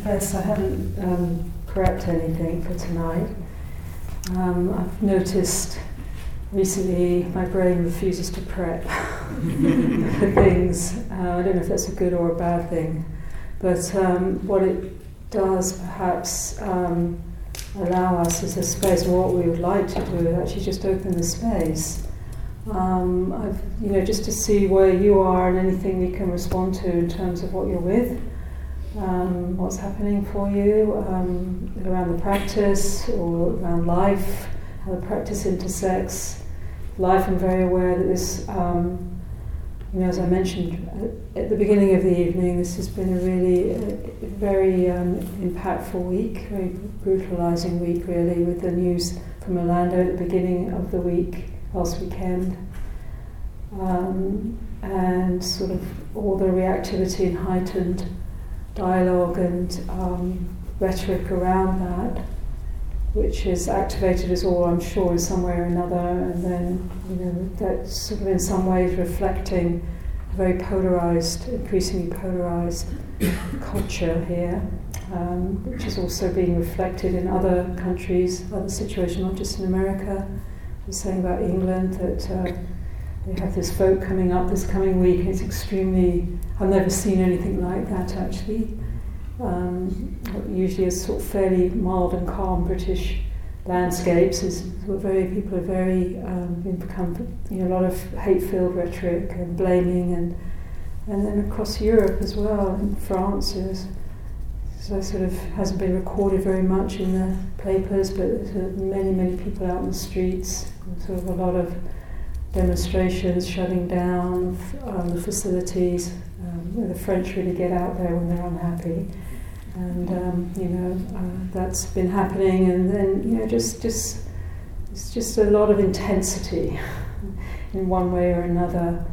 confess I haven't um, prepped anything for tonight. Um, I've noticed recently my brain refuses to prep for things. Uh, I don't know if that's a good or a bad thing, but um, what it does perhaps um, allow us as a space, or what we would like to do, is actually just open the space. Um, I've, you know, just to see where you are and anything we can respond to in terms of what you're with, um, what's happening for you um, around the practice or around life, how the practice intersects life. I'm very aware that this, um, you know, as I mentioned at the beginning of the evening, this has been a really uh, very um, impactful week, very brutalizing week, really, with the news from Orlando at the beginning of the week last weekend. Um, and sort of all the reactivity and heightened dialogue and um, rhetoric around that, which is activated as all, I'm sure, in some way or another, and then, you know, that's sort of in some ways reflecting a very polarized, increasingly polarized culture here, um, which is also being reflected in other countries, other situations, not just in America. I was saying about England that uh, they have this vote coming up this coming week. It's extremely, I've never seen anything like that actually. Um, usually, a sort of fairly mild and calm British landscapes is very people are very um, become you know a lot of hate-filled rhetoric and blaming and and then across Europe as well. In France, is so sort of hasn't been recorded very much in the papers, but there's many many people out in the streets sort of a lot of demonstrations, shutting down um, the facilities. Um, the French really get out there when they're unhappy, and um, you know uh, that's been happening. And then you know just just it's just a lot of intensity in one way or another.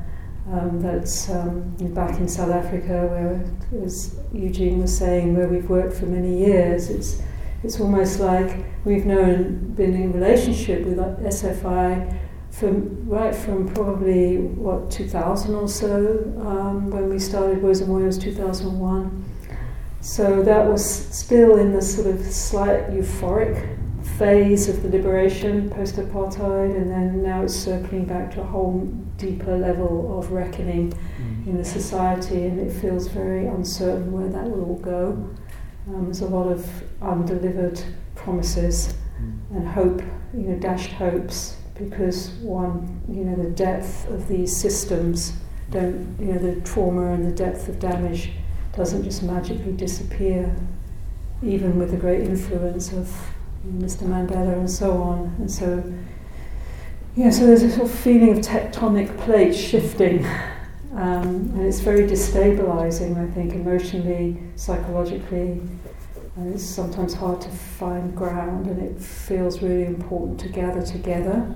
Um, that's um, back in South Africa, where, as Eugene was saying, where we've worked for many years. It's it's almost like we've known, been in relationship with SFI from right from probably what 2000 or so um, when we started Woza Moya 2001. So that was still in the sort of slight euphoric phase of the liberation post-apartheid, and then now it's circling back to a whole deeper level of reckoning mm. in the society, and it feels very uncertain where that will all go. Um, there's a lot of undelivered promises mm. and hope, you know, dashed hopes, because one, you know, the depth of these systems don't, you know, the trauma and the depth of damage doesn't just magically disappear, even with the great influence of Mr. Mandela and so on. And so, yeah, so there's a sort of feeling of tectonic plates shifting. Um, and it's very destabilizing, I think, emotionally, psychologically. And it's sometimes hard to find ground, and it feels really important to gather together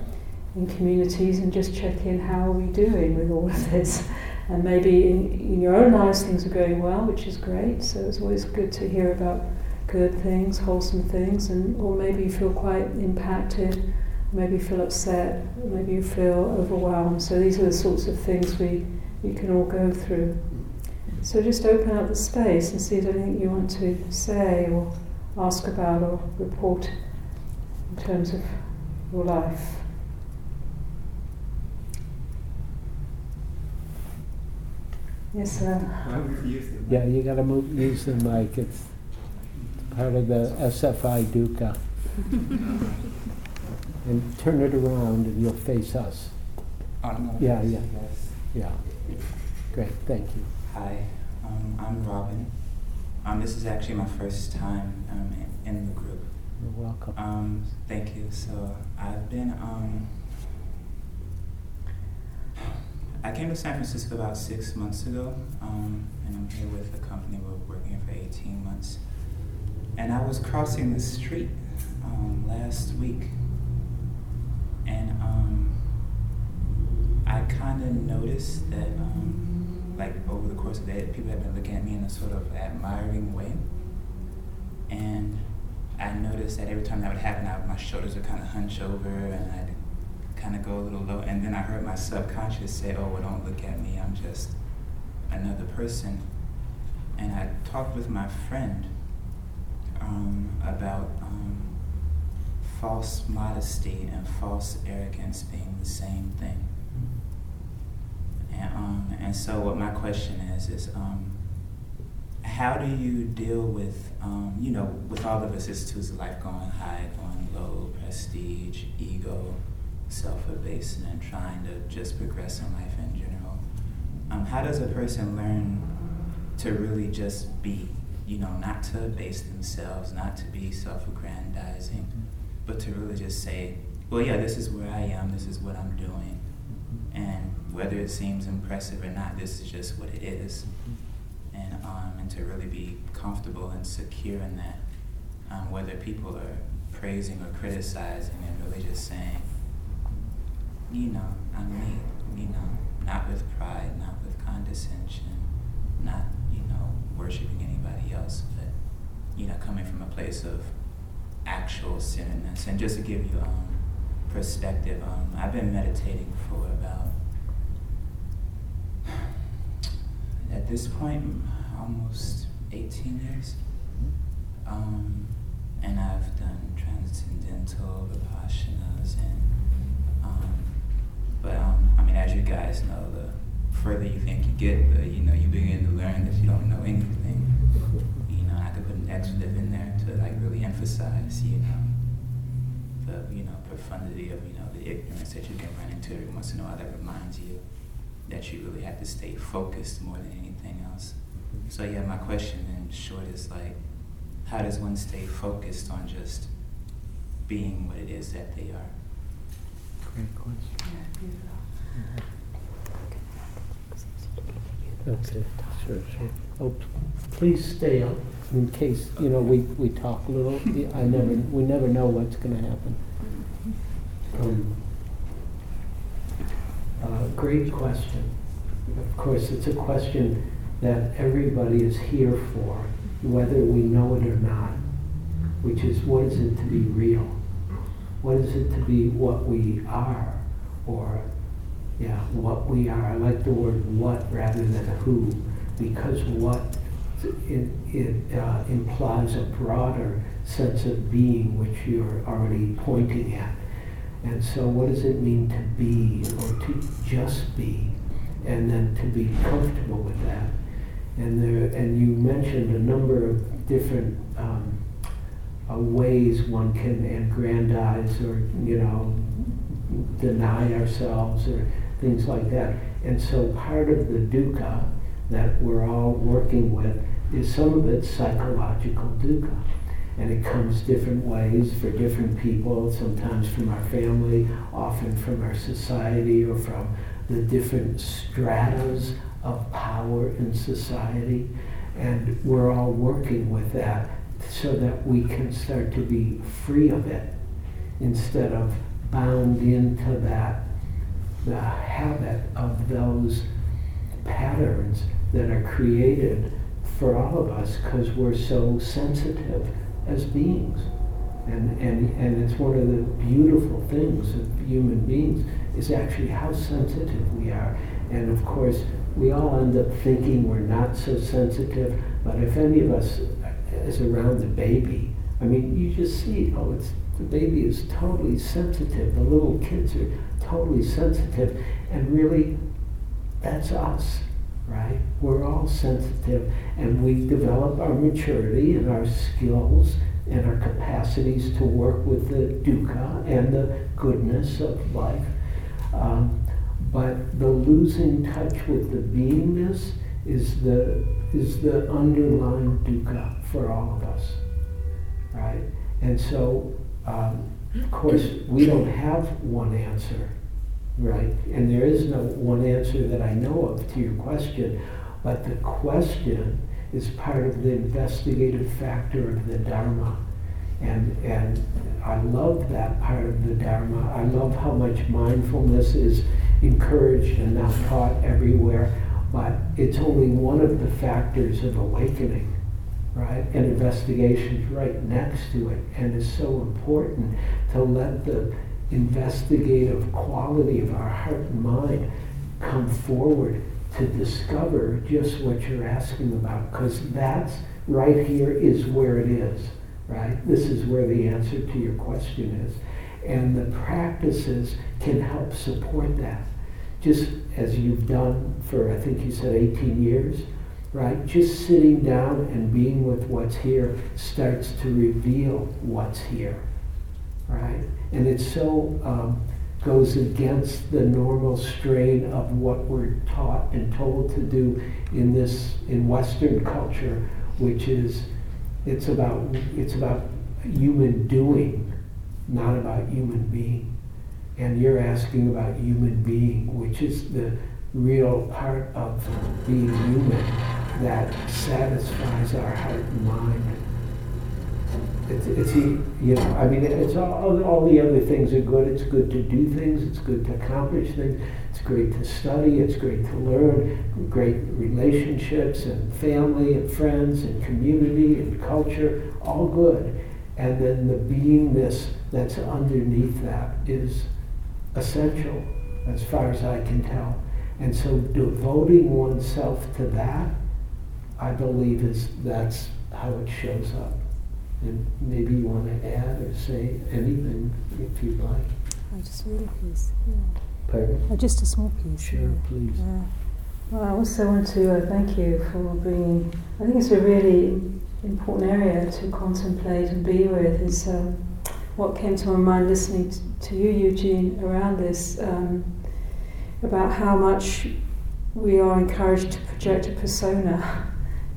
in communities and just check in how are we doing with all of this. And maybe in, in your own lives things are going well, which is great. So it's always good to hear about good things, wholesome things, and or maybe you feel quite impacted, maybe you feel upset, maybe you feel overwhelmed. So these are the sorts of things we, we can all go through. So just open up the space and see if anything you want to say or ask about or report in terms of your life. Yes, sir. Yeah, you got to move, use the mic. It's part of the SFI Dukkha. and turn it around and you'll face us. Yeah, yeah. Yeah. Great, thank you. Hi, um, I'm Robin. Um, this is actually my first time um, in, in, the group. You're welcome. Um, thank you. So I've been. Um, I came to San Francisco about six months ago, um, and I'm here with a company we're working for 18 months. And I was crossing the street um, last week, and um, I kind of noticed that um, like over the course of the day, people have been looking at me in a sort of admiring way. And I noticed that every time that would happen, I, my shoulders would kind of hunch over and I'd kind of go a little low. And then I heard my subconscious say, oh, well, don't look at me. I'm just another person. And I talked with my friend um, about um, false modesty and false arrogance being the same thing. And, um, and so, what my question is is um, how do you deal with, um, you know, with all the vicissitudes of life going high, going low, prestige, ego, self abasement, trying to just progress in life in general? Um, how does a person learn to really just be? You know, not to abase themselves, not to be self aggrandizing, but to really just say, well, yeah, this is where I am, this is what I'm doing. And whether it seems impressive or not, this is just what it is and um, and to really be comfortable and secure in that, um, whether people are praising or criticizing, and really just saying, you know, I'm me, you know, not with pride, not with condescension, not you know worshiping anybody else, but you know coming from a place of actual centeredness. And just to give you um, perspective, um, I've been meditating for about at this point, almost 18 years. Um, and I've done transcendental vipassanas and, but um, I mean, as you guys know, the further you think you get, the you know you begin to learn that you don't know anything. You know, I could put an expletive in there to like really emphasize, you know, the you know profundity of you know the ignorance that you can run into every once in a while that reminds you that you really have to stay focused more than anything else. So yeah, my question in short is like, how does one stay focused on just being what it is that they are? Great question. Okay, sure, sure. Oh, please stay up in case, you know, we, we talk a little. I never, we never know what's gonna happen. Um, uh, Great question. Of course, it's a question that everybody is here for, whether we know it or not, which is what is it to be real? What is it to be what we are? Or, yeah, what we are. I like the word what rather than who, because what it, it uh, implies a broader sense of being, which you're already pointing at. And so, what does it mean to be or to just be? And then to be comfortable with that. And, there, and you mentioned a number of different um, uh, ways one can aggrandize or, you know, deny ourselves or things like that. And so, part of the dukkha that we're all working with is some of it psychological dukkha and it comes different ways for different people, sometimes from our family, often from our society, or from the different stratas of power in society. And we're all working with that so that we can start to be free of it instead of bound into that the habit of those patterns that are created for all of us because we're so sensitive as beings. And, and, and it's one of the beautiful things of human beings is actually how sensitive we are. And of course, we all end up thinking we're not so sensitive, but if any of us is around the baby, I mean, you just see, oh, it's the baby is totally sensitive. The little kids are totally sensitive, and really, that's us, right? We're all sensitive, and we develop our maturity and our skills and our capacities to work with the dukkha and the goodness of life. Um, but the losing touch with the beingness is the is the underlying dukkha for all of us, right? And so, um, of course, we don't have one answer, right? And there is no one answer that I know of to your question, but the question is part of the investigative factor of the Dharma. And, and I love that part of the Dharma. I love how much mindfulness is encouraged and now taught everywhere, but it's only one of the factors of awakening, right? And investigation is right next to it. And it's so important to let the investigative quality of our heart and mind come forward to discover just what you're asking about, because that's right here is where it is. right? This is where the answer to your question is. And the practices can help support that. Just as you've done for, I think you said 18 years, right? Just sitting down and being with what's here starts to reveal what's here, right? And it so um, goes against the normal strain of what we're taught and told to do in this in Western culture, which is it's about it's about human doing, not about human being. And you're asking about human being, which is the real part of being human that satisfies our heart and mind. It's, it's you know, I mean, it's all, all the other things are good. It's good to do things. It's good to accomplish things. It's great to study. It's great to learn. Great relationships and family and friends and community and culture, all good. And then the beingness that's underneath that is essential, as far as I can tell. And so devoting oneself to that, I believe is that's how it shows up. And maybe you want to add or say anything if you'd like. I just really piece. Yeah. Pardon? Oh, just a small piece. Sure, yeah. please. Yeah. Well, I also want to uh, thank you for bringing. I think it's a really important area to contemplate and be with. Is um, what came to my mind listening to, to you, Eugene, around this um, about how much we are encouraged to project a persona,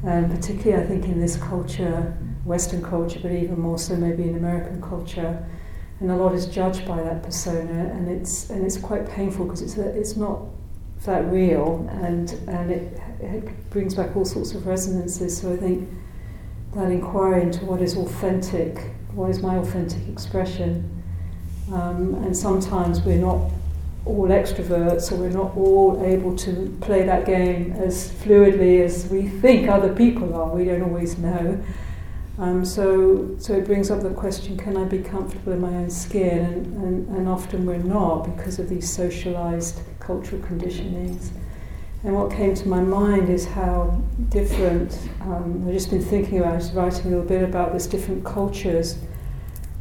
and particularly I think in this culture, Western culture, but even more so maybe in American culture, and a lot is judged by that persona, and it's and it's quite painful because it's it's not that real, and and it, it brings back all sorts of resonances. So I think that inquiry into what is authentic, what is my authentic expression, um, and sometimes we're not all extroverts or we're not all able to play that game as fluidly as we think other people are. We don't always know. Um, so, so it brings up the question, can I be comfortable in my own skin? And, and, and often we're not because of these socialized cultural conditionings. And what came to my mind is how different, um, I've just been thinking about it, writing a little bit about this different cultures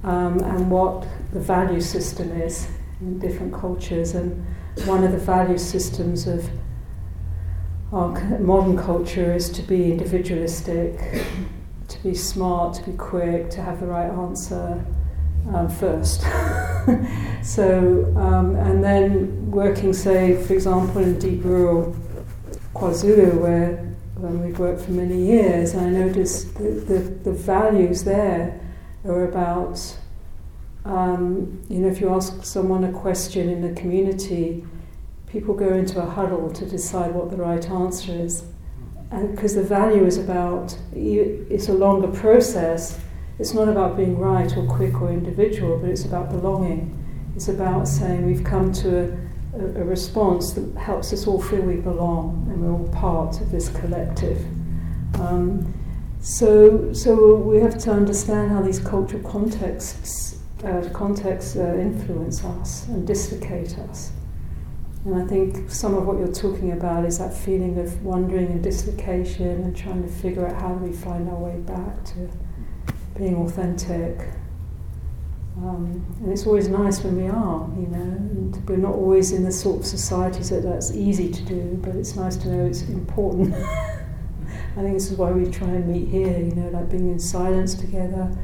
um, and what the value system is in different cultures. And one of the value systems of our modern culture is to be individualistic, to be smart, to be quick, to have the right answer um, first. so, um, and then working, say, for example, in deep rural KwaZulu, where um, we've worked for many years, I noticed the, the, the values there are about, um, you know, if you ask someone a question in the community, people go into a huddle to decide what the right answer is. Because the value is about, it's a longer process. It's not about being right or quick or individual, but it's about belonging. It's about saying we've come to a, a, a response that helps us all feel we belong and we're all part of this collective. Um, so, so we have to understand how these cultural contexts, uh, contexts uh, influence us and dislocate us. And I think some of what you're talking about is that feeling of wandering and dislocation and trying to figure out how do we find our way back to being authentic. Um, and it's always nice when we are, you know, and we're not always in the sort of societies that that's easy to do, but it's nice to know it's important. I think this is why we try and meet here, you know, like being in silence together.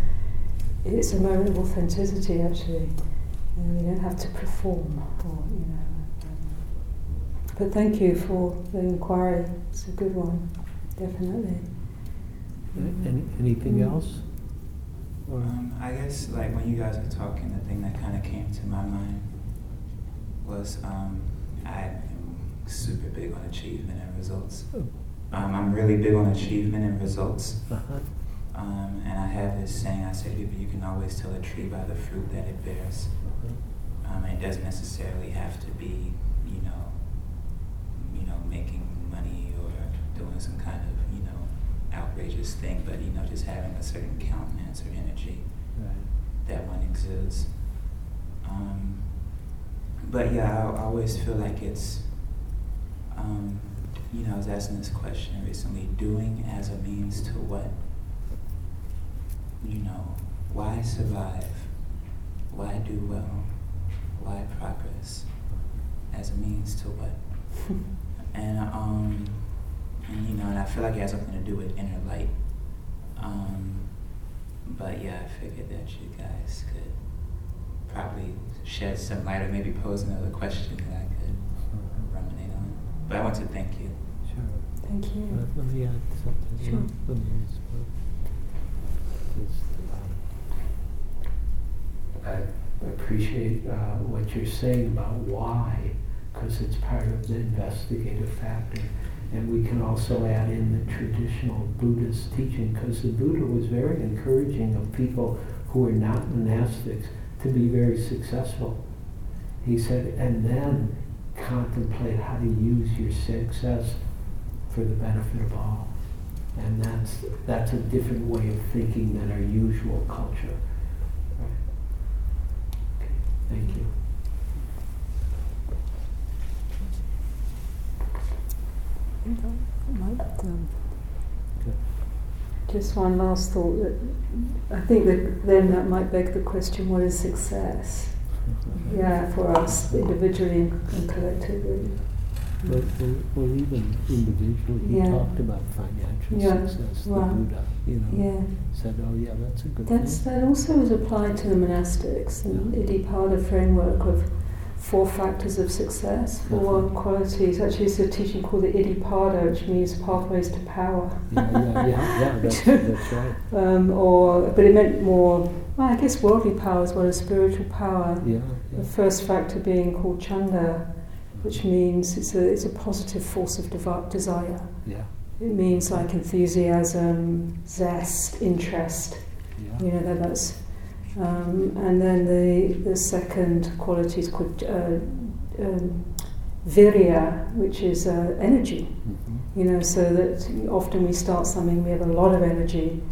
It's a moment of authenticity, actually. You know, we don't have to perform or, you know. But thank you for the inquiry. It's a good one, definitely. Any, anything else? Um, I guess like when you guys were talking, the thing that kind of came to my mind was um, I am super big on achievement and results. Oh. Um, I'm really big on achievement and results. uh-huh. Um, and I have this saying I say to people, you can always tell a tree by the fruit that it bears. Um, it doesn't necessarily have to be, you know, you know, making money or doing some kind of, you know, outrageous thing, but you know, just having a certain countenance or energy Right. that one exudes. Um, but yeah, I, I always feel like it's, um, you know, I was asking this question recently: doing as a means to what? You know, why survive? Why do well? Why progress? As a means to what? and um, and you know, and I feel like it has something to do with inner light. Um, but yeah, I figured that you guys could probably shed some light or maybe pose another question that I could ruminate on. But I want to thank you. Sure. Thank you. Let, let me add something. Sure. Let me respond. Just, um, I appreciate uh, what you're saying about why, because it's part of the investigative factor. And we can also add in the traditional Buddhist teaching, because the Buddha was very encouraging of people who are not monastics to be very successful. He said, and then contemplate how to use your success for the benefit of all. And that's, that's a different way of thinking than our usual culture. Right. Okay, thank you. Just one last thought. I think that then that might beg the question: What is success? Yeah, for us individually and collectively. Well, even individually, he Yeah. talked about financial Yeah, success, the. Buddha, you know, Yeah, said, oh yeah, that's a good that's thing. that also is applied to the monastics and Yeah. Iddhipada framework of four factors of success, 4 Uh-huh. qualities. Actually, it's a teaching called the Iddhipada, which means pathways to power. Yeah, yeah, yeah, yeah, that's, that's right. um, or, but it meant more. Well, I guess worldly power as well as spiritual power. Yeah, The first factor being called chanda, which means it's a, it's a positive force of devi- desire. Yeah, It means like enthusiasm, zest, interest. yeah. You know that that's. Um, and then the the second quality is called uh, um, virya, which is uh, energy. Mhm. You know, so that often we start something, we have a lot of energy,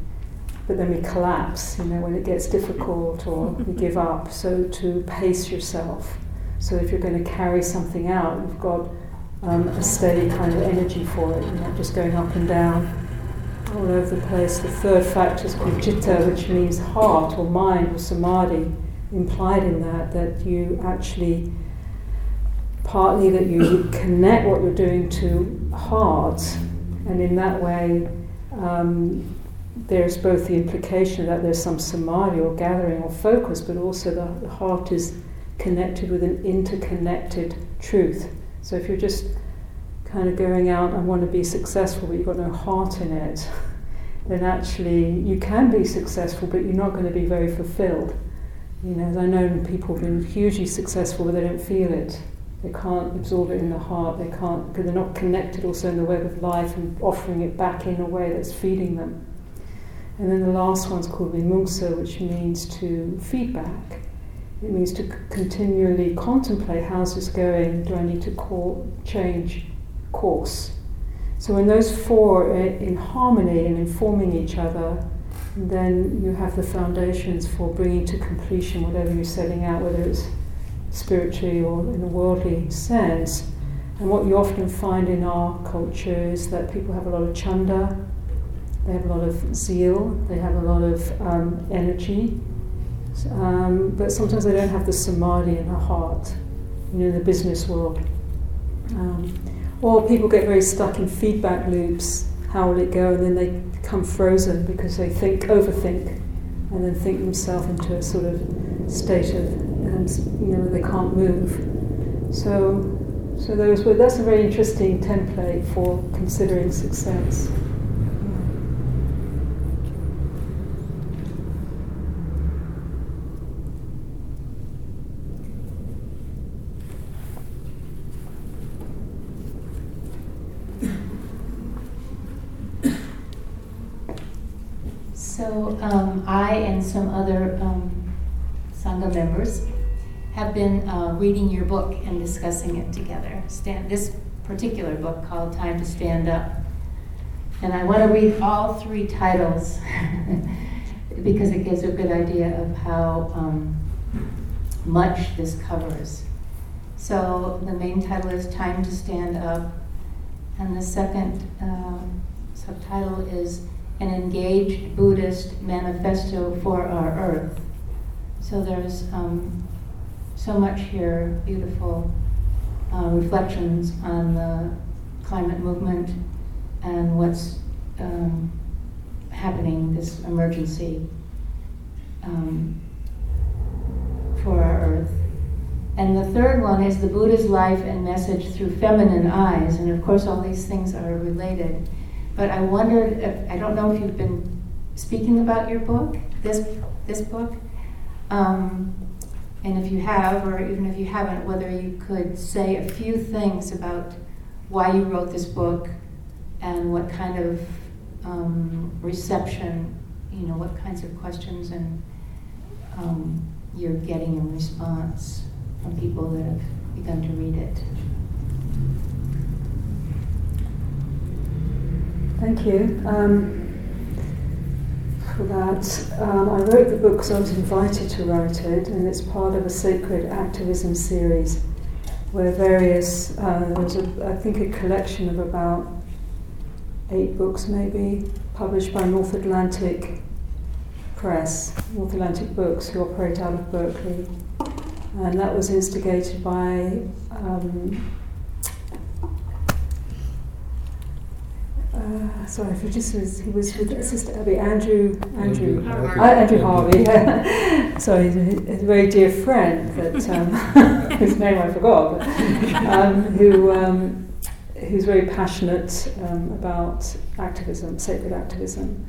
but then we collapse, you know, when it gets difficult or we give up. So to pace yourself. So if you're going to carry something out, you've got um, a steady kind of energy for it, you're not just going up and down all over the place. The third factor is called citta, which means heart or mind or samadhi. Implied in that, that you actually partly that you connect what you're doing to heart, and in that way, um, there's both the implication that there's some samadhi or gathering or focus, but also the, the heart is connected with an interconnected truth. So if you're just kind of going out and want to be successful, but you've got no heart in it, then actually you can be successful, but you're not going to be very fulfilled. You know, I know people who've been hugely successful, but they don't feel it. They can't absorb it in the heart. They can't because they're not connected also in the web of life and offering it back in a way that's feeding them. And then the last one's called vimamsa, which means to feedback. It means to continually contemplate how's this going? Do I need to call, change course? So when those four are in harmony and informing each other, then you have the foundations for bringing to completion whatever you're setting out, whether it's spiritually or in a worldly sense. And what you often find in our culture is that people have a lot of chanda, they have a lot of zeal, they have a lot of um, energy, um, but sometimes they don't have the samadhi in the heart, you know, in the business world. Um, or people get very stuck in feedback loops. How will it go? And then they become frozen because they think, overthink, and then think themselves into a sort of state of, and you know, they can't move. So, so those were, that's a very interesting template for considering success. So um, I and some other um, Sangha members have been uh, reading your book and discussing it together. Stand, this particular book called Time to Stand Up. And I want to read all three titles because it gives a good idea of how um, much this covers. So the main title is Time to Stand Up, and the second um subtitle is an engaged Buddhist manifesto for our earth. So there's um, so much here, beautiful uh, reflections on the climate movement and what's um, happening, this emergency um, for our earth. And the third one is the Buddha's life and message through feminine eyes. And of course, all these things are related. But I wondered, if, I don't know if you've been speaking about your book, this, this book. Um, and if you have, or even if you haven't, whether you could say a few things about why you wrote this book and what kind of um, reception, you know, what kinds of questions and um, you're getting in response from people that have begun to read it. Thank you um, for that. Um, I wrote the book because I was invited to write it, and it's part of a sacred activism series where various, uh, there was, a, I think, a collection of about eight books maybe, published by North Atlantic Press, North Atlantic Books, who operate out of Berkeley. And that was instigated by um, uh, sorry, if just was, he was with Sister Abby, Andrew, Andrew, Harvey. uh, Andrew Harvey. sorry, he's a, a very dear friend that um, whose name I forgot, but, um, who um, who's very passionate um, about activism, sacred activism.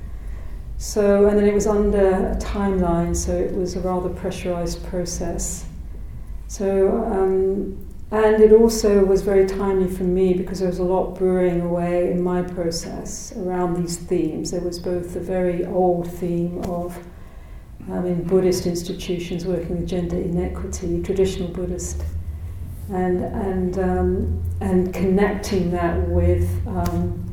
So, and then it was under a timeline, so it was a rather pressurized process. So, um, and it also was very timely for me because there was a lot brewing away in my process around these themes. There was both the very old theme of, um, in Buddhist institutions, working with gender inequity, traditional Buddhist, and and um, and connecting that with um,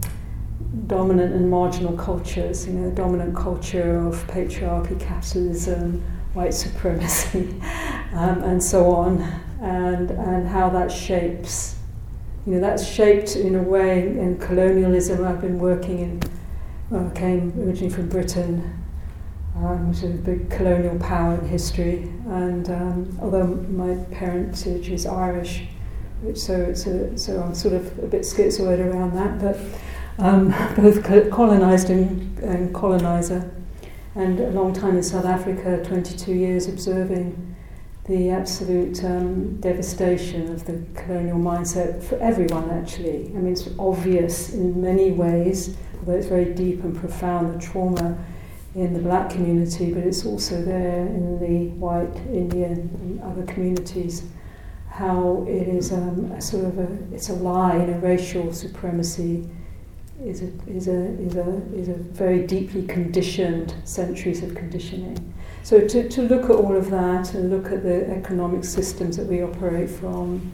dominant and marginal cultures. You know, dominant culture of patriarchy, capitalism, white supremacy, um, and so on, and and how that shapes. You know, that's shaped in a way in colonialism. I've been working in. Well, I came originally from Britain, um, which is a big colonial power in history. And um, although my parentage is Irish, which so it's a, so I'm sort of a bit schizoid around that, but um, both colonised and, and coloniser, and a long time in South Africa, 22 years observing the absolute um, devastation of the colonial mindset for everyone, actually. I mean, it's obvious in many ways, although it's very deep and profound, the trauma in the black community, but it's also there in the white, Indian, and other communities. How it is um, a sort of a, it's a lie a racial supremacy is a, is a, is a, is a very deeply conditioned centuries of conditioning. So to, to look at all of that and look at the economic systems that we operate from,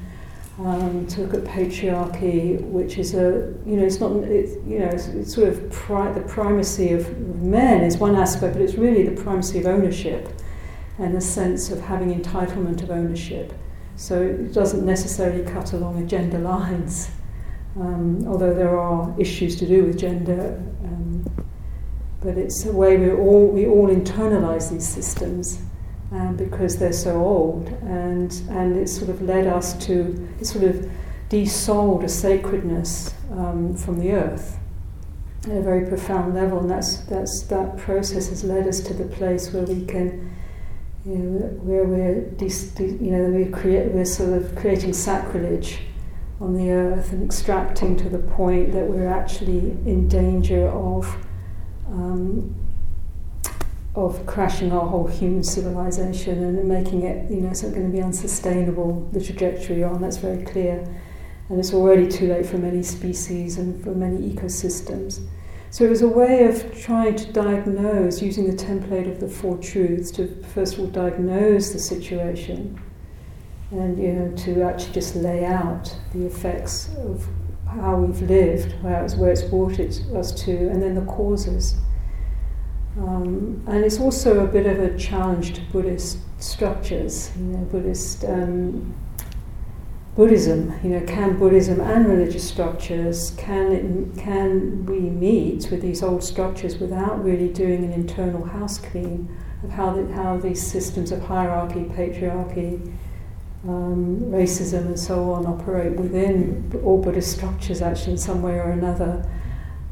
um, to look at patriarchy, which is a, you know, it's not, it's, you know, it's, it's sort of pri- the primacy of men is one aspect, but it's really the primacy of ownership and the sense of having entitlement of ownership. So it doesn't necessarily cut along gender lines, um, although there are issues to do with gender. Um, but it's a way we all we all internalize these systems um, because they're so old, and and it's sort of led us to it sort of desold a sacredness um, from the earth at a very profound level, and that's that's that process has led us to the place where we can. You know, where we're, de- de- you know, we create, we're sort of creating sacrilege on the earth and extracting to the point that we're actually in danger of um, of crashing our whole human civilization and making it, you know, it's going to be unsustainable, the trajectory on, that's very clear. And it's already too late for many species and for many ecosystems. So it was a way of trying to diagnose, using the template of the Four Truths, to first of all diagnose the situation and, you know, to actually just lay out the effects of how we've lived, where it's, where it's brought it, us to, and then the causes. Um, and it's also a bit of a challenge to Buddhist structures, you know, Buddhist um, Buddhism. You know, can Buddhism and religious structures can it, can we meet with these old structures without really doing an internal house clean of how the, how these systems of hierarchy, patriarchy, um, racism, and so on operate within all Buddhist structures, actually in some way or another.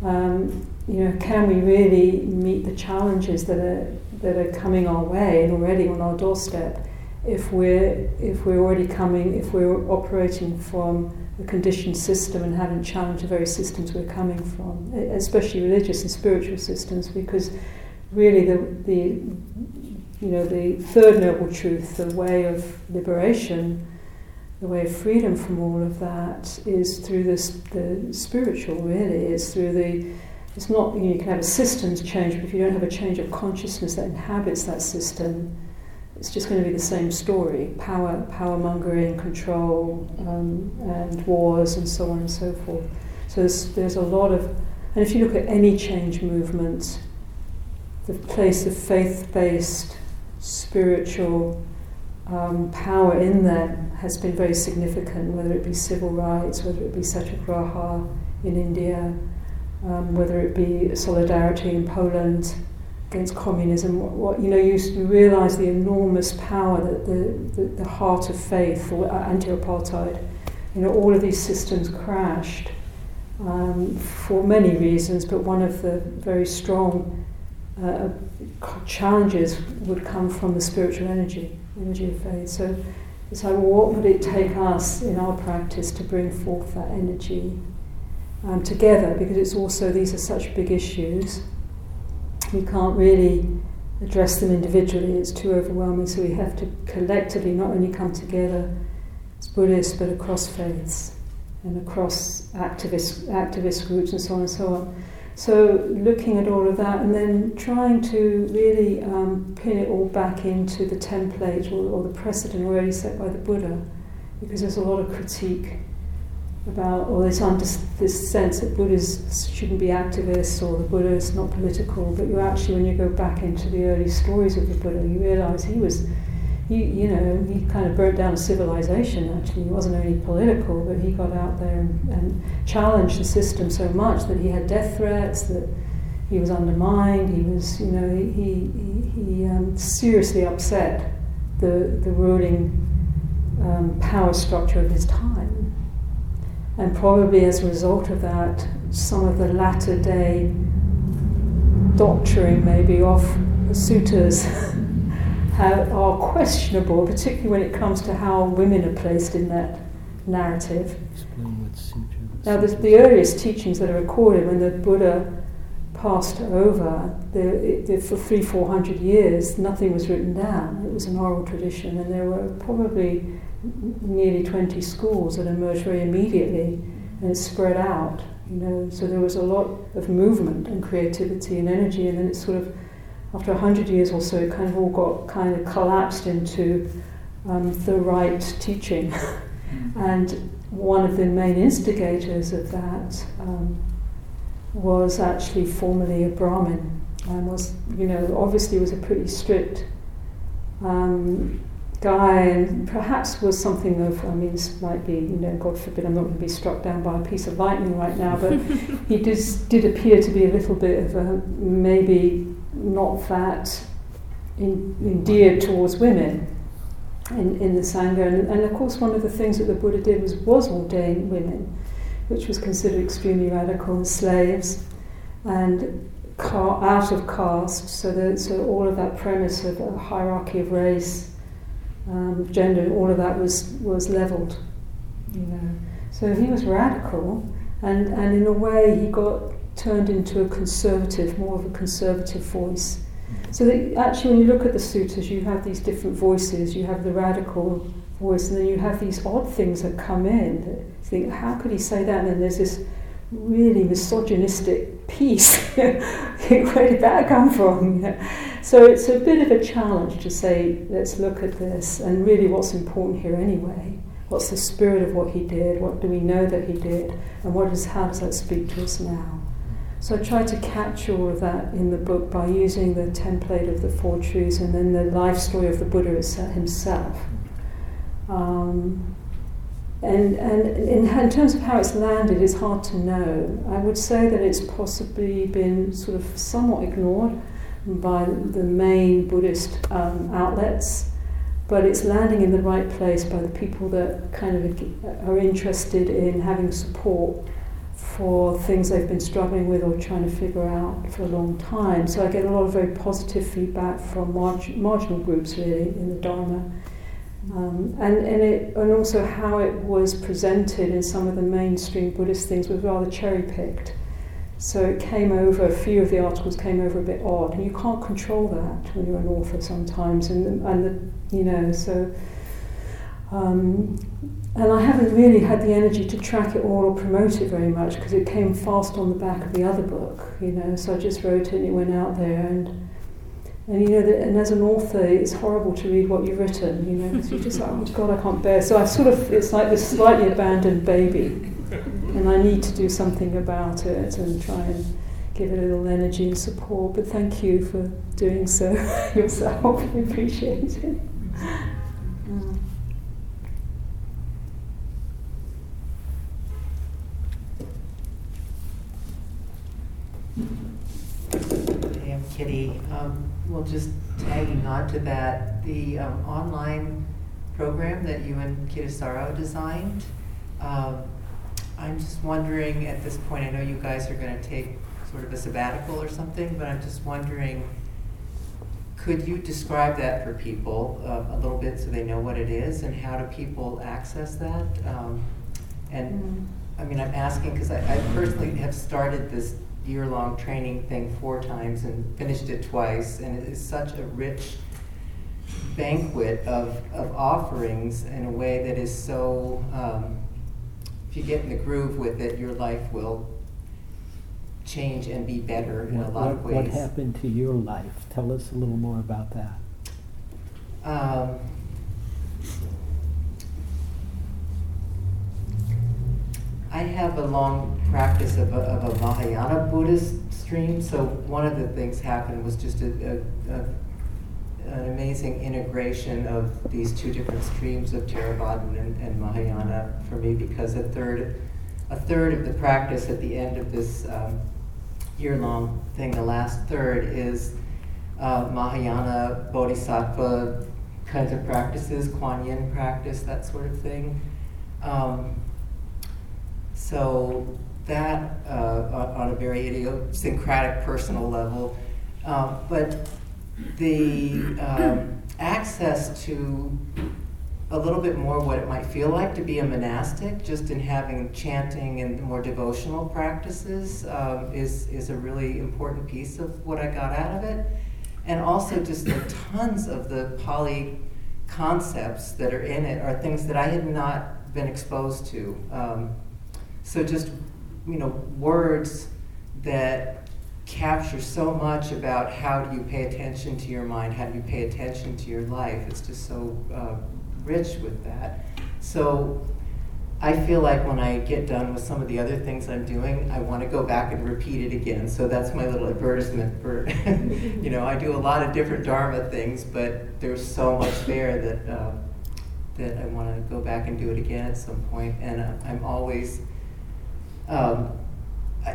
Um, you know, can we really meet the challenges that are that are coming our way and already on our doorstep? if we're if we're already coming if we're operating from a conditioned system and haven't challenged the very systems we're coming from, especially religious and spiritual systems, because really the the you know the third noble truth, the way of liberation, the way of freedom from all of that, is through this the spiritual. Really, is through the it's not you, know, you can have a systems change, but if you don't have a change of consciousness that inhabits that system it's just going to be the same story power, power mongering, control, um, and wars, and so on and so forth. So there's, there's a lot of, and if you look at any change movement, the place of faith based spiritual um, power in them has been very significant, whether it be civil rights, whether it be Satyagraha in India, um, whether it be solidarity in Poland against communism, what, what, you know, you, you realise the enormous power that the, the, the heart of faith or anti-apartheid, you know, all of these systems crashed um, for many reasons, but one of the very strong uh, challenges would come from the spiritual energy, energy of faith. So it's like, what would it take us in our practice to bring forth that energy um, together? Because it's also, these are such big issues we can't really address them individually, it's too overwhelming, so we have to collectively not only come together as Buddhists but across faiths and across activist, activist groups and so on and so on. So looking at all of that and then trying to really um, pin it all back into the template or, or the precedent already set by the Buddha, because there's a lot of critique about or this under, this sense that Buddhists shouldn't be activists or the Buddha is not political, but you actually when you go back into the early stories of the Buddha, you realise he was he, you know, he kind of burnt down a civilization actually. He wasn't only political, but he got out there and, and challenged the system so much that he had death threats, that he was undermined, he was, you know, he, he, he um, seriously upset the, the ruling um, power structure of his time. And probably as a result of that, some of the latter day doctoring, maybe, of the suttas are questionable, particularly when it comes to how women are placed in that narrative. Now, the, the earliest teachings that are recorded when the Buddha passed over, the, the, for three, four hundred years, nothing was written down. It was an oral tradition, and there were probably nearly 20 schools that emerged very immediately and it spread out, you know. So there was a lot of movement and creativity and energy, and then it sort of, after 100 years or so, it kind of all got kind of collapsed into um, the right teaching. and one of the main instigators of that um, was actually formerly a Brahmin and was, you know, obviously was a pretty strict um, guy and perhaps was something of, I mean, this might be, you know, God forbid I'm not going to be struck down by a piece of lightning right now, but he did, did appear to be a little bit of a maybe not that in, endeared towards women in, in the Sangha. And, and of course, one of the things that the Buddha did was, was ordain women, which was considered extremely radical, slaves and car, out of caste. So, that, so all of that premise of a hierarchy of race um, gender, all of that was, was leveled. You know. So he was radical, and, and in a way he got turned into a conservative, more of a conservative voice. So that actually, when you look at the sutras, you have these different voices. You have the radical voice, and then you have these odd things that come in. That you think, how could he say that? And then there's this really misogynistic piece. Where did that come from? So it's a bit of a challenge to say, let's look at this, and really what's important here anyway. What's the spirit of what he did? What do we know that he did? And what is, how does that speak to us now? So I try to capture all of that in the book by using the template of the Four Truths and then the life story of the Buddha himself. Um, and, and in, in terms of how it's landed, it's hard to know. I would say that it's possibly been sort of somewhat ignored by the main Buddhist um, outlets, but it's landing in the right place by the people that kind of are interested in having support for things they've been struggling with or trying to figure out for a long time. So I get a lot of very positive feedback from marg- marginal groups, really, in the Dharma. Um, and, and, it, and also how it was presented in some of the mainstream Buddhist things was rather cherry picked. So it came over, a few of the articles came over a bit odd, and you can't control that when you're an author sometimes. And, and the, you know, so. Um, and I haven't really had the energy to track it all or promote it very much because it came fast on the back of the other book, you know. So I just wrote it and it went out there, and and you know, that, and as an author, it's horrible to read what you've written, you know, because you're just like, oh God, I can't bear. So I sort of, it's like this slightly abandoned baby, and I need to do something about it and try and give it a little energy and support. But thank you for doing so yourself. I appreciate it. Um, well, just tagging on to that, the um, online program that you and Kittisaro designed, um, I'm just wondering at this point, I know you guys are going to take sort of a sabbatical or something, but I'm just wondering, could you describe that for people uh, a little bit so they know what it is and how do people access that? Um, and mm. I mean, I'm asking because I, I personally have started this year long training thing four times and finished it twice, and it is such a rich banquet of, of offerings in a way that is so, um, if you get in the groove with it, your life will change and be better in what, a lot what, of ways. What happened to your life? Tell us a little more about that. Um, I have a long practice of a, of a Mahayana Buddhist stream, so one of the things happened was just a, a, a an amazing integration of these two different streams of Theravada and, and, Mahayana for me because a third, a third of the practice at the end of this um, year-long thing, the last third is uh, Mahayana Bodhisattva kinds of practices, Kuan Yin practice, that sort of thing. Um, so that uh, on a very idiosyncratic personal level, um, but the um, access to a little bit more what it might feel like to be a monastic, just in having chanting and more devotional practices, um, is is a really important piece of what I got out of it, and also just the tons of the Pali concepts that are in it are things that I had not been exposed to. Um, so just, you know, words that capture so much about how do you pay attention to your mind, how do you pay attention to your life. It's just so uh, rich with that. So I feel like when I get done with some of the other things I'm doing, I want to go back and repeat it again. So that's my little advertisement for, you know, I do a lot of different Dharma things, but there's so much there that uh, that I want to go back and do it again at some point. And uh, I'm always um,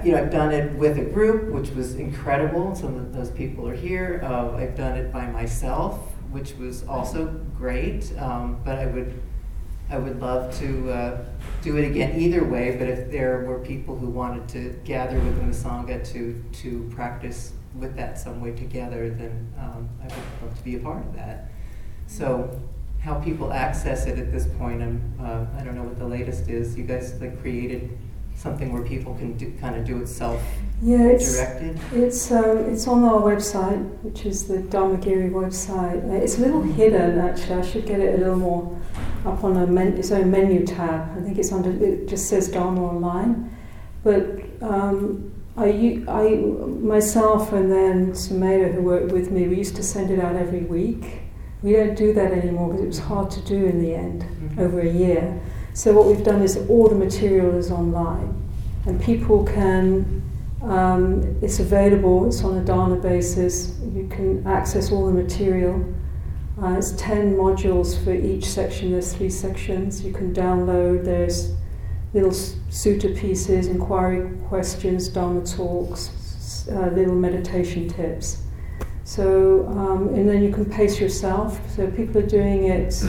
you know, I've done it with a group, which was incredible. Some of those people are here. Uh, I've done it by myself, which was also great. Um, but I would, I would love to uh, do it again either way. But if there were people who wanted to gather within the sangha to to practice with that some way together, then um, I would love to be a part of that. So how people access it at this point, I'm, uh, I don't know what the latest is. You guys like created something where people can do, kind of do it self yeah, it's, directed? It's, um, it's on our website, which is the Dharmagiri website. It's a little hidden actually. I should get it a little more up on a men- its own menu tab. I think it's under, it just says Dharma Online. But um, I, I, myself and then Sumeda, who worked with me, we used to send it out every week. We don't do that anymore because it was hard to do in the end, mm-hmm. over a year. So what we've done is all the material is online, and people can. Um, it's available. It's on a dana basis. You can access all the material Uh, it's 10 modules for each section. There's three sections you can download. There's little sutta pieces, inquiry questions, Dharma talks, uh, little meditation tips. So, um, and then you can pace yourself. So people are doing it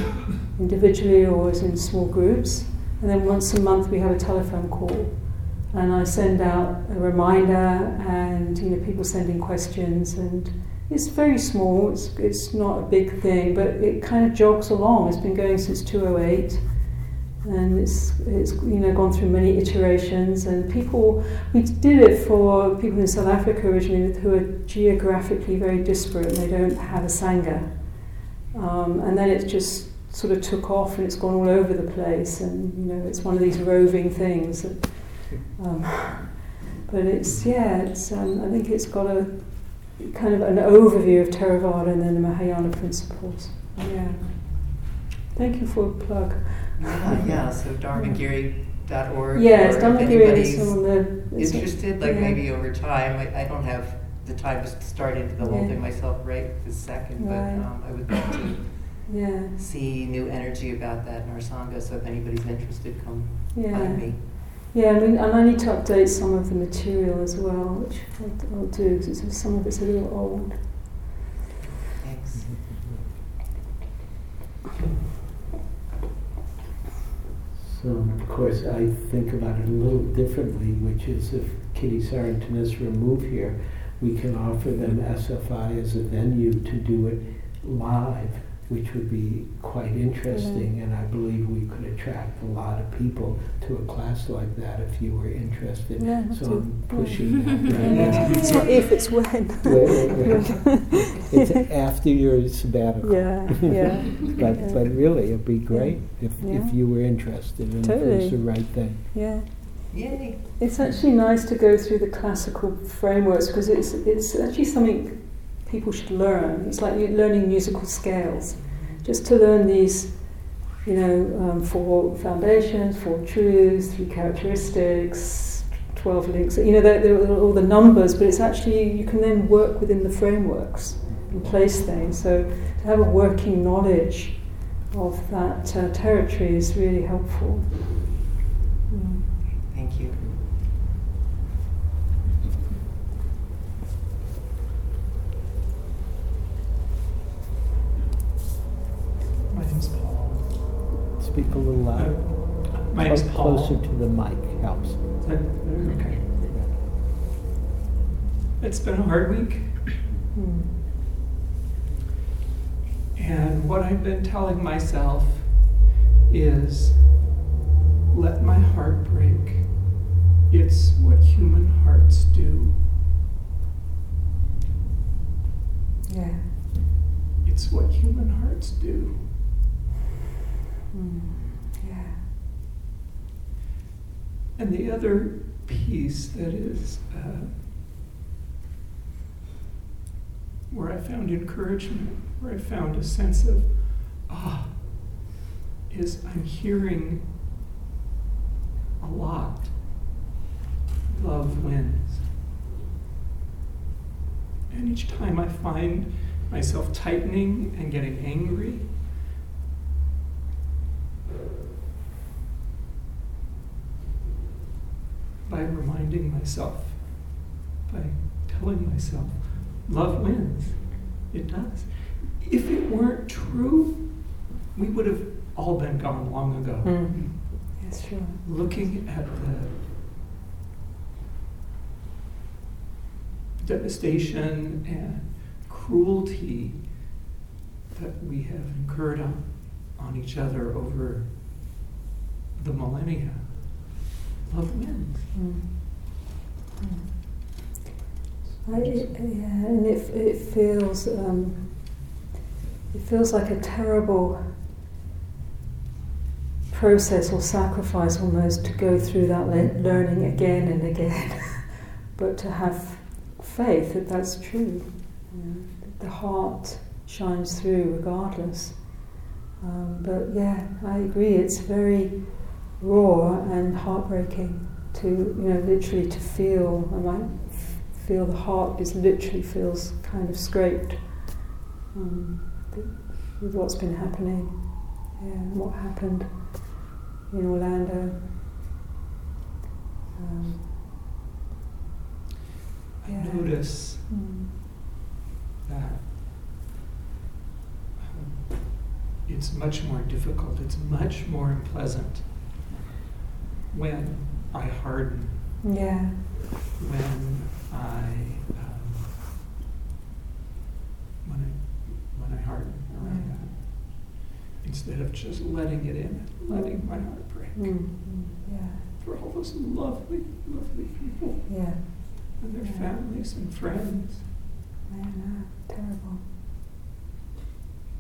individually or as in small groups. And then once a month we have a telephone call. And I send out a reminder and, you know, people sending questions and it's very small, it's, it's not a big thing, but it kind of jogs along. It's been going since 208 and it's, it's you know gone through many iterations and people we did it for people in South Africa originally who are geographically very disparate and they don't have a sangha um, and then it just sort of took off and it's gone all over the place and you know it's one of these roving things um, but it's yeah it's um, I think it's got a kind of an overview of Theravada and then the Mahayana principles. Yeah. Thank you for a plug. Yeah, yeah so dharmagiri.org. Yeah, it's Dharmagiri is on the. Interested, like yeah. maybe over time. I, I don't have the time to start into the whole yeah. thing myself right this second, right. but um, I would love to yeah. see new energy about that in our Sangha. So if anybody's interested, come yeah. find me. Yeah, I mean, and I need to update some of the material as well, which I'll, I'll do because some of it's a little old. So, of course, I think about it a little differently, which is if Kitty Sarrington is removed here, we can offer them SFI as a venue to do it live which would be quite mm-hmm. interesting, and I believe we could attract a lot of people to a class like that if you were interested. Yeah, so I'm pushing that right now. It's not if, it's when. it's after your sabbatical. Yeah, yeah. but yeah. but really, it'd be great if, yeah. if you were interested and totally. if it was the right thing. Yeah. Yay. It's actually nice to go through the classical frameworks because it's it's actually something people should learn. It's like learning musical scales. Just to learn these, you know, um, four foundations, four truths, three characteristics, 12 links, you know, they're, they're all the numbers, but it's actually, you can then work within the frameworks and place things. So to have a working knowledge of that uh, territory is really helpful. Mm. Thank you. Speak a little louder. Uh, my name's Paul. Closer to the mic helps. Okay. It's been a hard week. Hmm. And what I've been telling myself is let my heart break. It's what human hearts do. Yeah. It's what human hearts do. Mm, yeah. And the other piece that is uh, where I found encouragement, where I found a sense of ah, is I'm hearing a lot. Love wins. And each time I find myself tightening and getting angry, by reminding myself, by telling myself, love wins. It does. If it weren't true, we would have all been gone long ago. Mm. That's true. Looking at the devastation and cruelty that we have incurred on, on each other over the millennia love wins. Mm. Mm. I, yeah, and it, it feels um, it feels like a terrible process or sacrifice almost to go through that le- learning again and again, but to have faith that that's true. Know, the heart shines through regardless. Um, but yeah, I agree. It's very raw and heartbreaking to you know literally to feel I might feel the heart just literally feels kind of scraped um, with what's been happening, yeah, and what happened in Orlando. Um, I notice mm, that um, it's much more difficult, it's much more unpleasant when I harden, yeah, when I um, when I when I harden around Yeah. that, instead of just letting it in, letting my heart break mm, mm, yeah, for all those lovely, lovely people yeah. and their Yeah. families and friends. I know, terrible.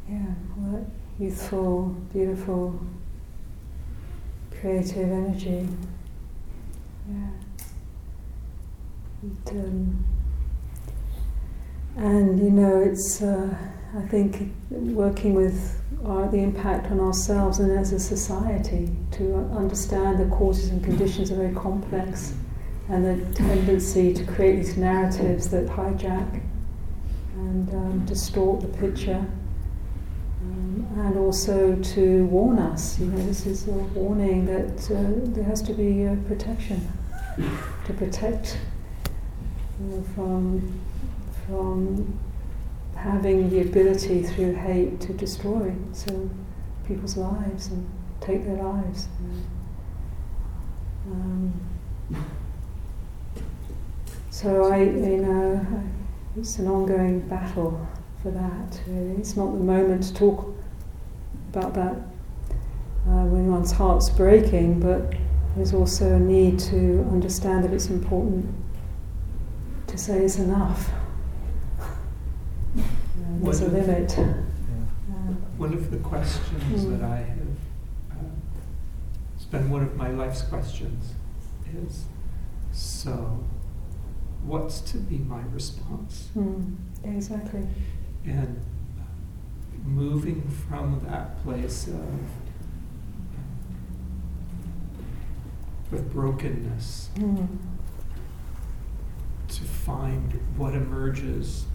Yeah, that youthful, beautiful, creative energy. Yeah. It, um, and you know, it's uh, I think working with our, the impact on ourselves and as a society to understand the causes and conditions are very complex, and the tendency to create these narratives that hijack and um, distort the picture, um, and also to warn us. You know, this is a warning that uh, there has to be uh, protection to protect you know, from from having the ability through hate to destroy so people's lives and take their lives. Um, so I, you know, it's an ongoing battle for that. Really, it's not the moment to talk about that uh, when one's heart's breaking, but there's also a need to understand that it's important to say it's enough. There's a limit. Uh, One of the questions Mm. that I have, uh, it's been one of my life's questions, is so what's to be my response? mm, yeah, exactly. And moving from that place of, of brokenness Mm, to find what emerges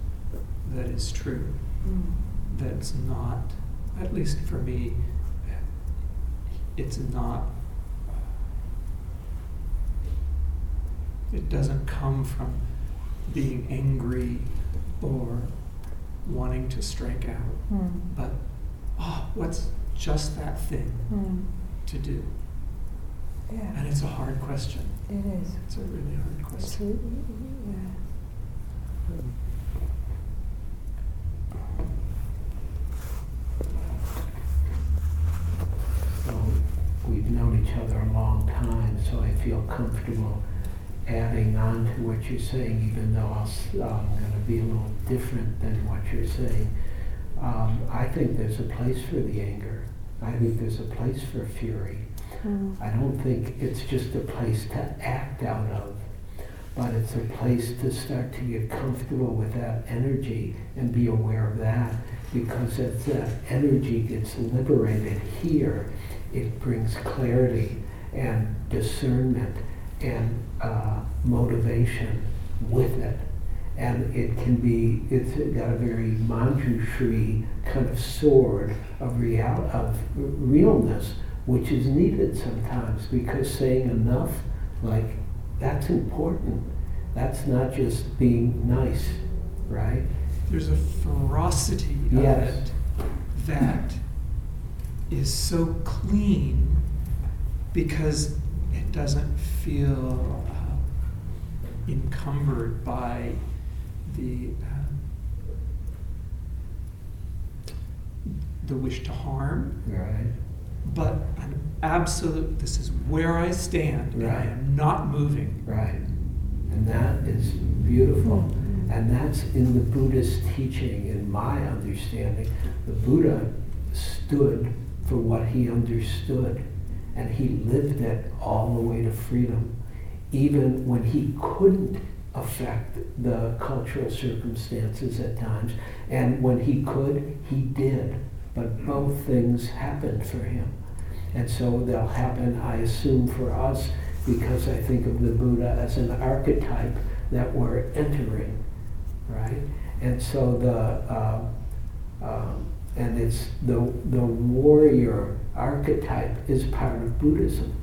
that is true. mm, that's not, at least for me, it's not, it doesn't come from being angry or wanting to strike out, mm, but, oh, what's just that thing mm. to do? And it's a hard question. it is. It's a really hard question. Absolutely, yeah. So we've known each other a long time, so I feel comfortable adding on to what you're saying, even though I'll, s- I'm going to be a little different than what you're saying. Um, I think there's a place for the anger. I think there's a place for fury. Mm, I don't think it's just a place to act out of, but it's a place to start to get comfortable with that energy and be aware of that. Because as that energy gets liberated here, it brings clarity and discernment and uh, motivation with it. And it can be, it's got a very Manjushri kind of sword of real, of realness, which is needed sometimes because saying enough, like, that's important. That's not just being nice, right? There's a ferocity of it that is so clean because it doesn't feel encumbered by the um, the wish to harm, Right. but an absolute. This is where I stand. and I am not moving. Right. And that is beautiful. And that's in the Buddhist teaching, in my understanding. The Buddha stood for what he understood, and he lived it all the way to freedom, even when he couldn't affect the cultural circumstances at times. And when he could, he did. But both things happened for him. And so they'll happen, I assume, for us because I think of the Buddha as an archetype that we're entering, right? And so the uh, um, And it's the, the warrior archetype is part of Buddhism.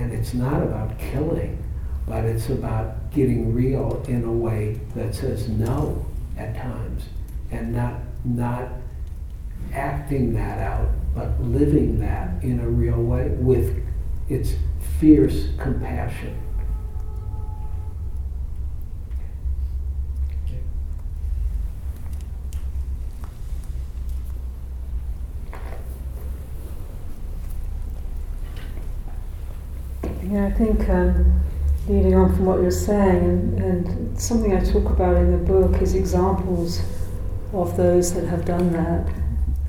And it's not about killing, but it's about getting real in a way that says no at times and not, not acting that out, but living that in a real way with its fierce compassion. Yeah, I think um, leading on from what you're saying, and, and something I talk about in the book is examples of those that have done that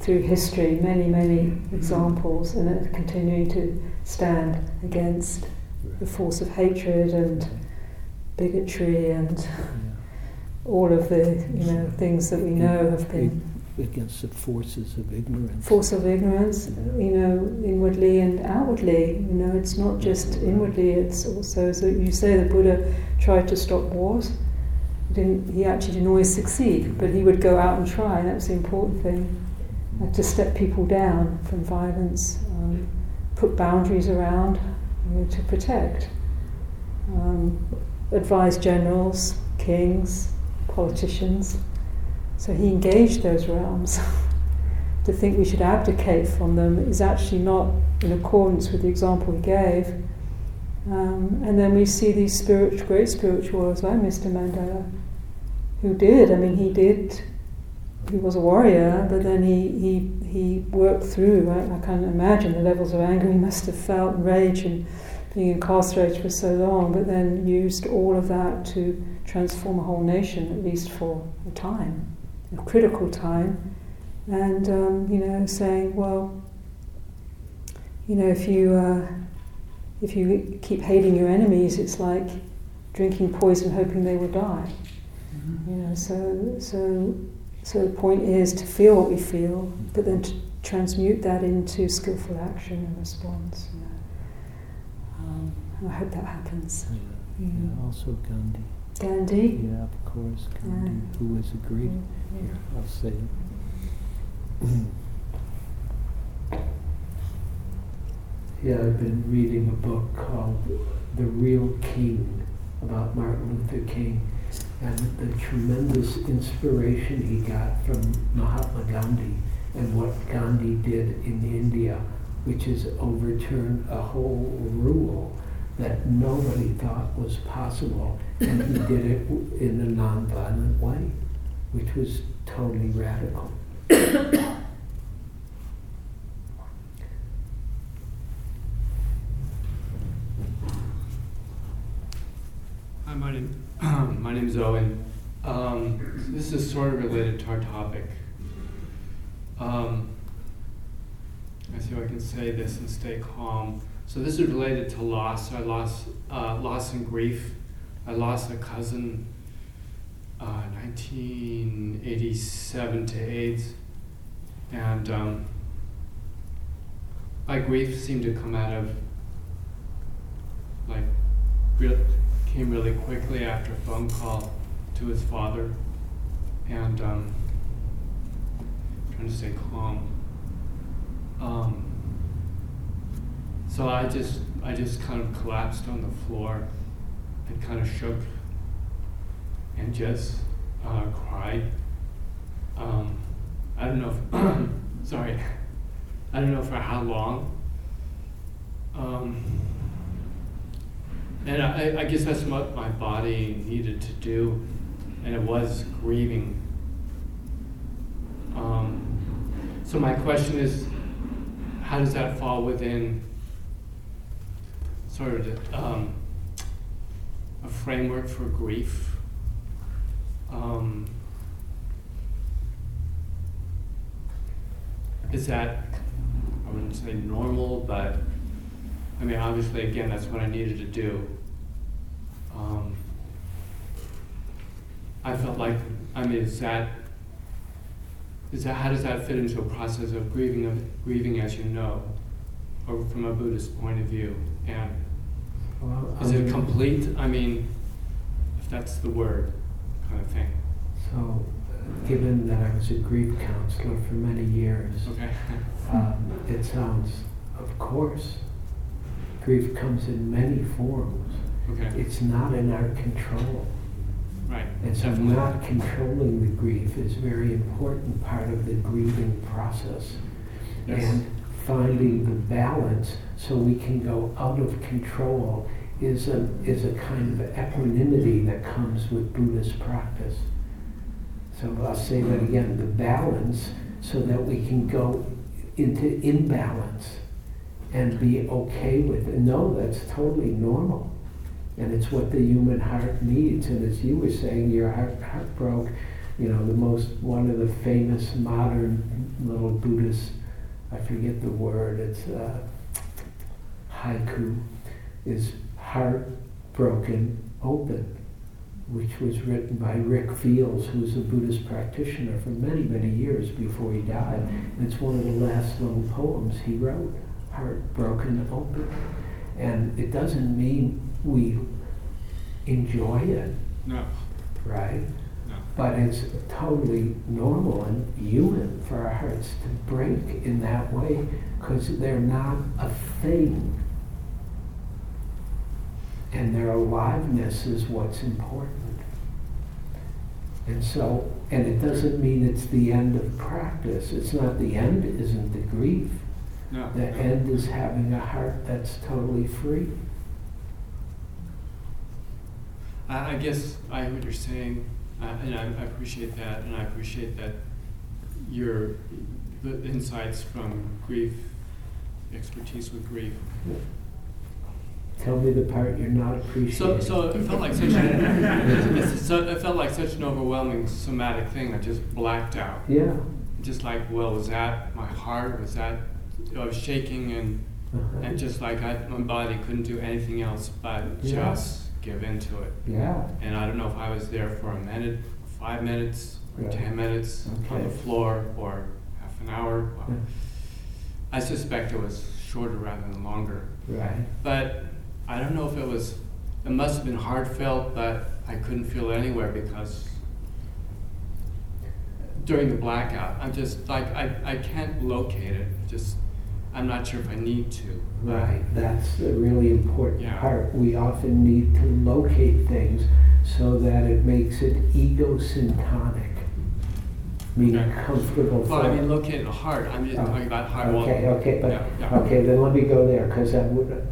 through history, many, many examples, and are continuing to stand against the force of hatred and bigotry and all of the you know things that we know have been Against the forces of ignorance. force of ignorance, you know, inwardly and outwardly. You know, it's not just inwardly; it's also, as you say, the Buddha tried to stop wars. He didn't he actually didn't always succeed, but he would go out and try. And that was the important thing, uh, to step people down from violence, um, put boundaries around you know, to protect, um, advise generals, kings, politicians. So he engaged those realms. to think we should abdicate from them is actually not in accordance with the example he gave. Um, and then we see these spirit, great spirituals like Mr. Mandela, who did. I mean, he did. He was a warrior, but then he, he, he worked through. Right? I can't imagine the levels of anger he must have felt, and rage, and being incarcerated for so long. But then used all of that to transform a whole nation, at least for a time a critical time, and um, you know, saying, well, you know, if you uh, if you keep hating your enemies, it's like drinking poison, hoping they will die. You know, so so so the point is to feel what we feel, but then to transmute that into skillful action and response. You know. um, and I hope that happens. Yeah, Mm. yeah, also Gandhi. Gandhi. Yeah, of course, Gandhi, Yeah. who was a great, Yeah. here, I'll say it. Yeah, I've been reading a book called The Real King about Martin Luther King and the tremendous inspiration he got from Mahatma Gandhi and what Gandhi did in India, which is overturn a whole rule that nobody thought was possible, and he did it in a nonviolent way, which was totally radical. Hi, my name, my name's Owen. Um, this is sort of related to our topic. Um, I see if I can say this and stay calm. So this is related to loss. I lost uh, loss and grief. I lost a cousin, uh, 1987 to AIDS, and um, my grief seemed to come out of like real, came really quickly after a phone call to his father, and um, trying to stay calm. Um, so I just I just kind of collapsed on the floor and kind of shook and just uh, cried. Um, I don't know. If, sorry, I don't know for how long. Um, and I, I guess that's what my body needed to do, and it was grieving. Um, so my question is, how does that fall within sort of um, a framework for grief? Um, is that I wouldn't say normal, but I mean, obviously, again, that's what I needed to do. Um, I felt like, I mean, is that, is that, how does that fit into a process of grieving, of grieving as you know, or from a Buddhist point of view? And Well, is I it mean, complete? I mean, if that's the word, kind of thing. So, given that I was a grief counselor for many years, Okay. um, it sounds, of course, grief comes in many forms. Okay. It's not in our control. Right. And so Definitely. not controlling the grief is a very important part of the grieving process. Yes. And finding the balance so we can go out of control is a, is a kind of equanimity that comes with Buddhist practice. So I'll say that again, the balance so that we can go into imbalance and be okay with it. No, that's totally normal. And it's what the human heart needs. And as you were saying, your heart, heart broke. You know, the most, one of the famous modern little Buddhist, I forget the word, it's uh, haiku, is Heartbroken open, which was written by Rick Fields, who was a Buddhist practitioner for many, many years before he died. And it's one of the last little poems he wrote, Heartbroken Open. And it doesn't mean we enjoy it, No. right? No. But it's totally normal and human for our hearts to break in that way because they're not a thing. And their aliveness is what's important. And so, and it doesn't mean it's the end of practice. It's not the end, isn't the grief. No. The no. end is having a heart that's totally free. I, I guess I hear what you're saying, uh, and I, I appreciate that, and I appreciate that your the insights from grief, expertise with grief. Tell me the part you're not appreciating. so so it felt like such, it's, so it felt like such an overwhelming somatic thing. I just blacked out. yeah. Just like, well, was that my heart? Was that I was shaking and uh-huh. and just like I, my body couldn't do anything else but Yeah. just give into it. Yeah. And I don't know if I was there for a minute, five minutes, or Right. ten minutes on the floor, or half an hour. Well, Yeah. I suspect it was shorter rather than longer. Right. But I don't know if it was. It must have been heartfelt, but I couldn't feel it anywhere because during the blackout, I'm just like I, I can't locate it. Just I'm not sure if I need to. Right, that's a really important Yeah. part. We often need to locate things so that it makes it egosyntonic, meaning Okay. comfortable for. Well, I mean, locating the heart. I'm just Oh, talking about heart. well, Okay, okay, yeah, but, yeah. okay, then let me go there, because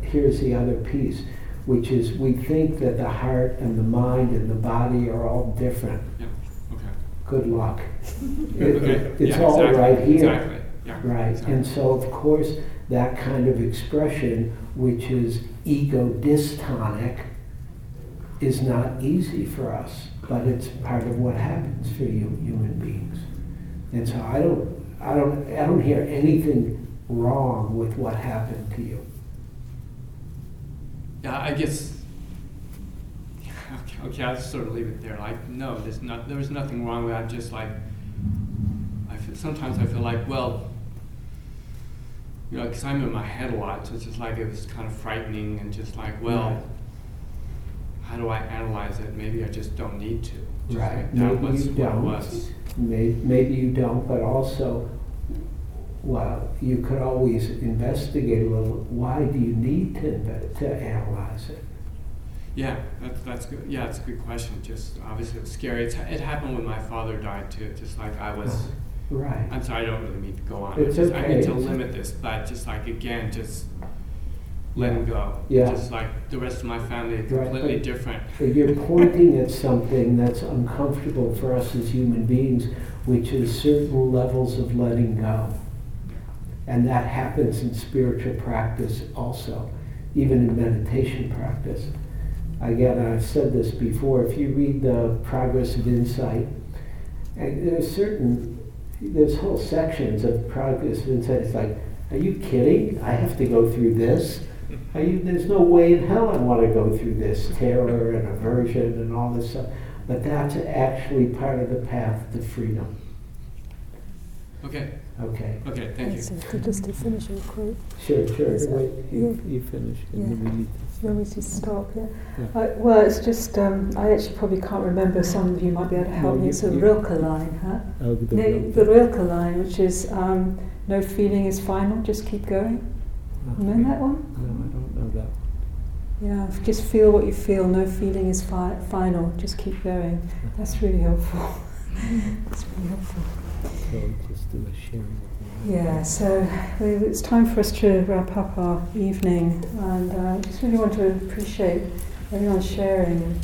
here's the other piece, which is we think that the heart and the mind and the body are all different. Yeah. Okay. Good luck. It- okay. It's yeah, all exactly, right here. Exactly. Yeah. Right, exactly. and so of course, that kind of expression, which is ego dystonic, is not easy for us, but it's part of what happens for you human beings. And so I don't, I don't, I don't hear anything wrong with what happened to you. Yeah, I guess. Okay, okay, I'll just sort of leave it there. Like, no, there's not. There was nothing wrong with that. Just like, I feel, sometimes I feel like, well, you know, because I'm in my head a lot, so it's just like it was kind of frightening and just like, well, how do I analyze it? Maybe I just don't need to. Right, maybe you don't. was. May- Maybe you don't, but also, well, you could always investigate a little, why do you need to, inve- to analyze it? Yeah, that's that's good. Yeah, it's a good question. Just obviously it's scary. It's, it happened when my father died too. Just like I was. Oh, right. I'm sorry, I don't really mean to go on. It's just, I okay. need to limit this, but just like again, just letting go. Yeah. Just like the rest of my family, Right, completely but- different. But you're pointing at something that's uncomfortable for us as human beings, which is certain levels of letting go. And that happens in spiritual practice also, even in meditation practice. Again, I've said this before, if you read the Progress of Insight, and there's certain, there's whole sections of Progress of Insight, it's like, are you kidding? I have to go through this? Are you, there's no way in hell I want to go through this terror and aversion and all this stuff. But that's actually part of the path to freedom. Okay, Okay, okay, thank you. So just to finish your quote, sure, sure, Is that- wait, you, yeah. you finish, and then Yeah. we need you want me to stop? Yeah. Yeah. I, well, it's just um, I actually probably can't remember. Some of you might be able to help No, me. you- It's a you- Rilke line, huh? Oh, the No, real- the Rilke line, which is um, no feeling is final, just keep going. Remember that one? No, I don't know that. One. Yeah, just feel what you feel. No feeling is fi- final. Just keep going. That's really helpful. That's really helpful. So just do a sharing. Yeah, so uh, it's time for us to wrap up our evening, and uh, I just really want to appreciate everyone sharing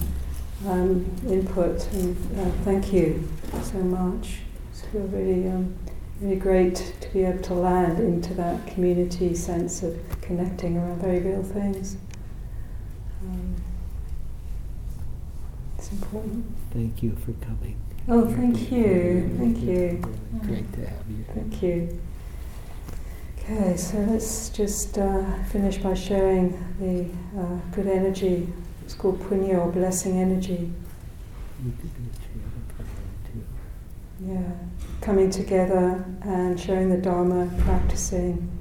um, input, and uh, thank you so much. It's feel really, um, really great to be able to land into that community sense of connecting around very real things. Um, it's important. Thank you for coming. Oh, thank you, thank you. Great to have you. Thank you. Okay, so let's just uh, finish by sharing the uh, good energy. It's called punya or blessing energy. You could do a chair for them too. Yeah, coming together and sharing the Dharma, practicing,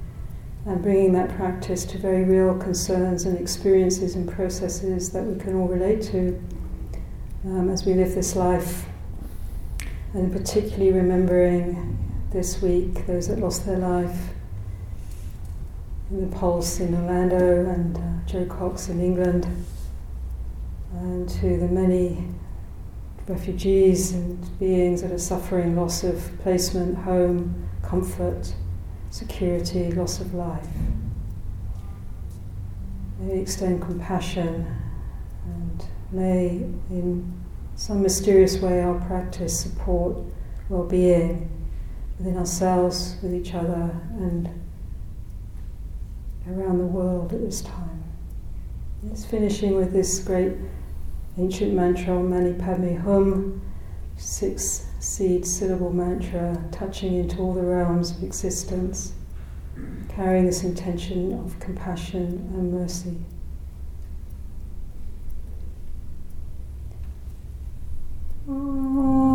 and bringing that practice to very real concerns and experiences and processes that we can all relate to um, as we live this life. And particularly remembering this week those that lost their life in the Pulse in Orlando and uh, Jo Cox in England, and to the many refugees and beings that are suffering loss of placement, home, comfort, security, loss of life. May we extend compassion and may, in some mysterious way, our practice support well being within ourselves, with each other, and around the world at this time. It's finishing with this great ancient mantra, Mani Padme Hum, six seed syllable mantra, touching into all the realms of existence, carrying this intention of compassion and mercy. So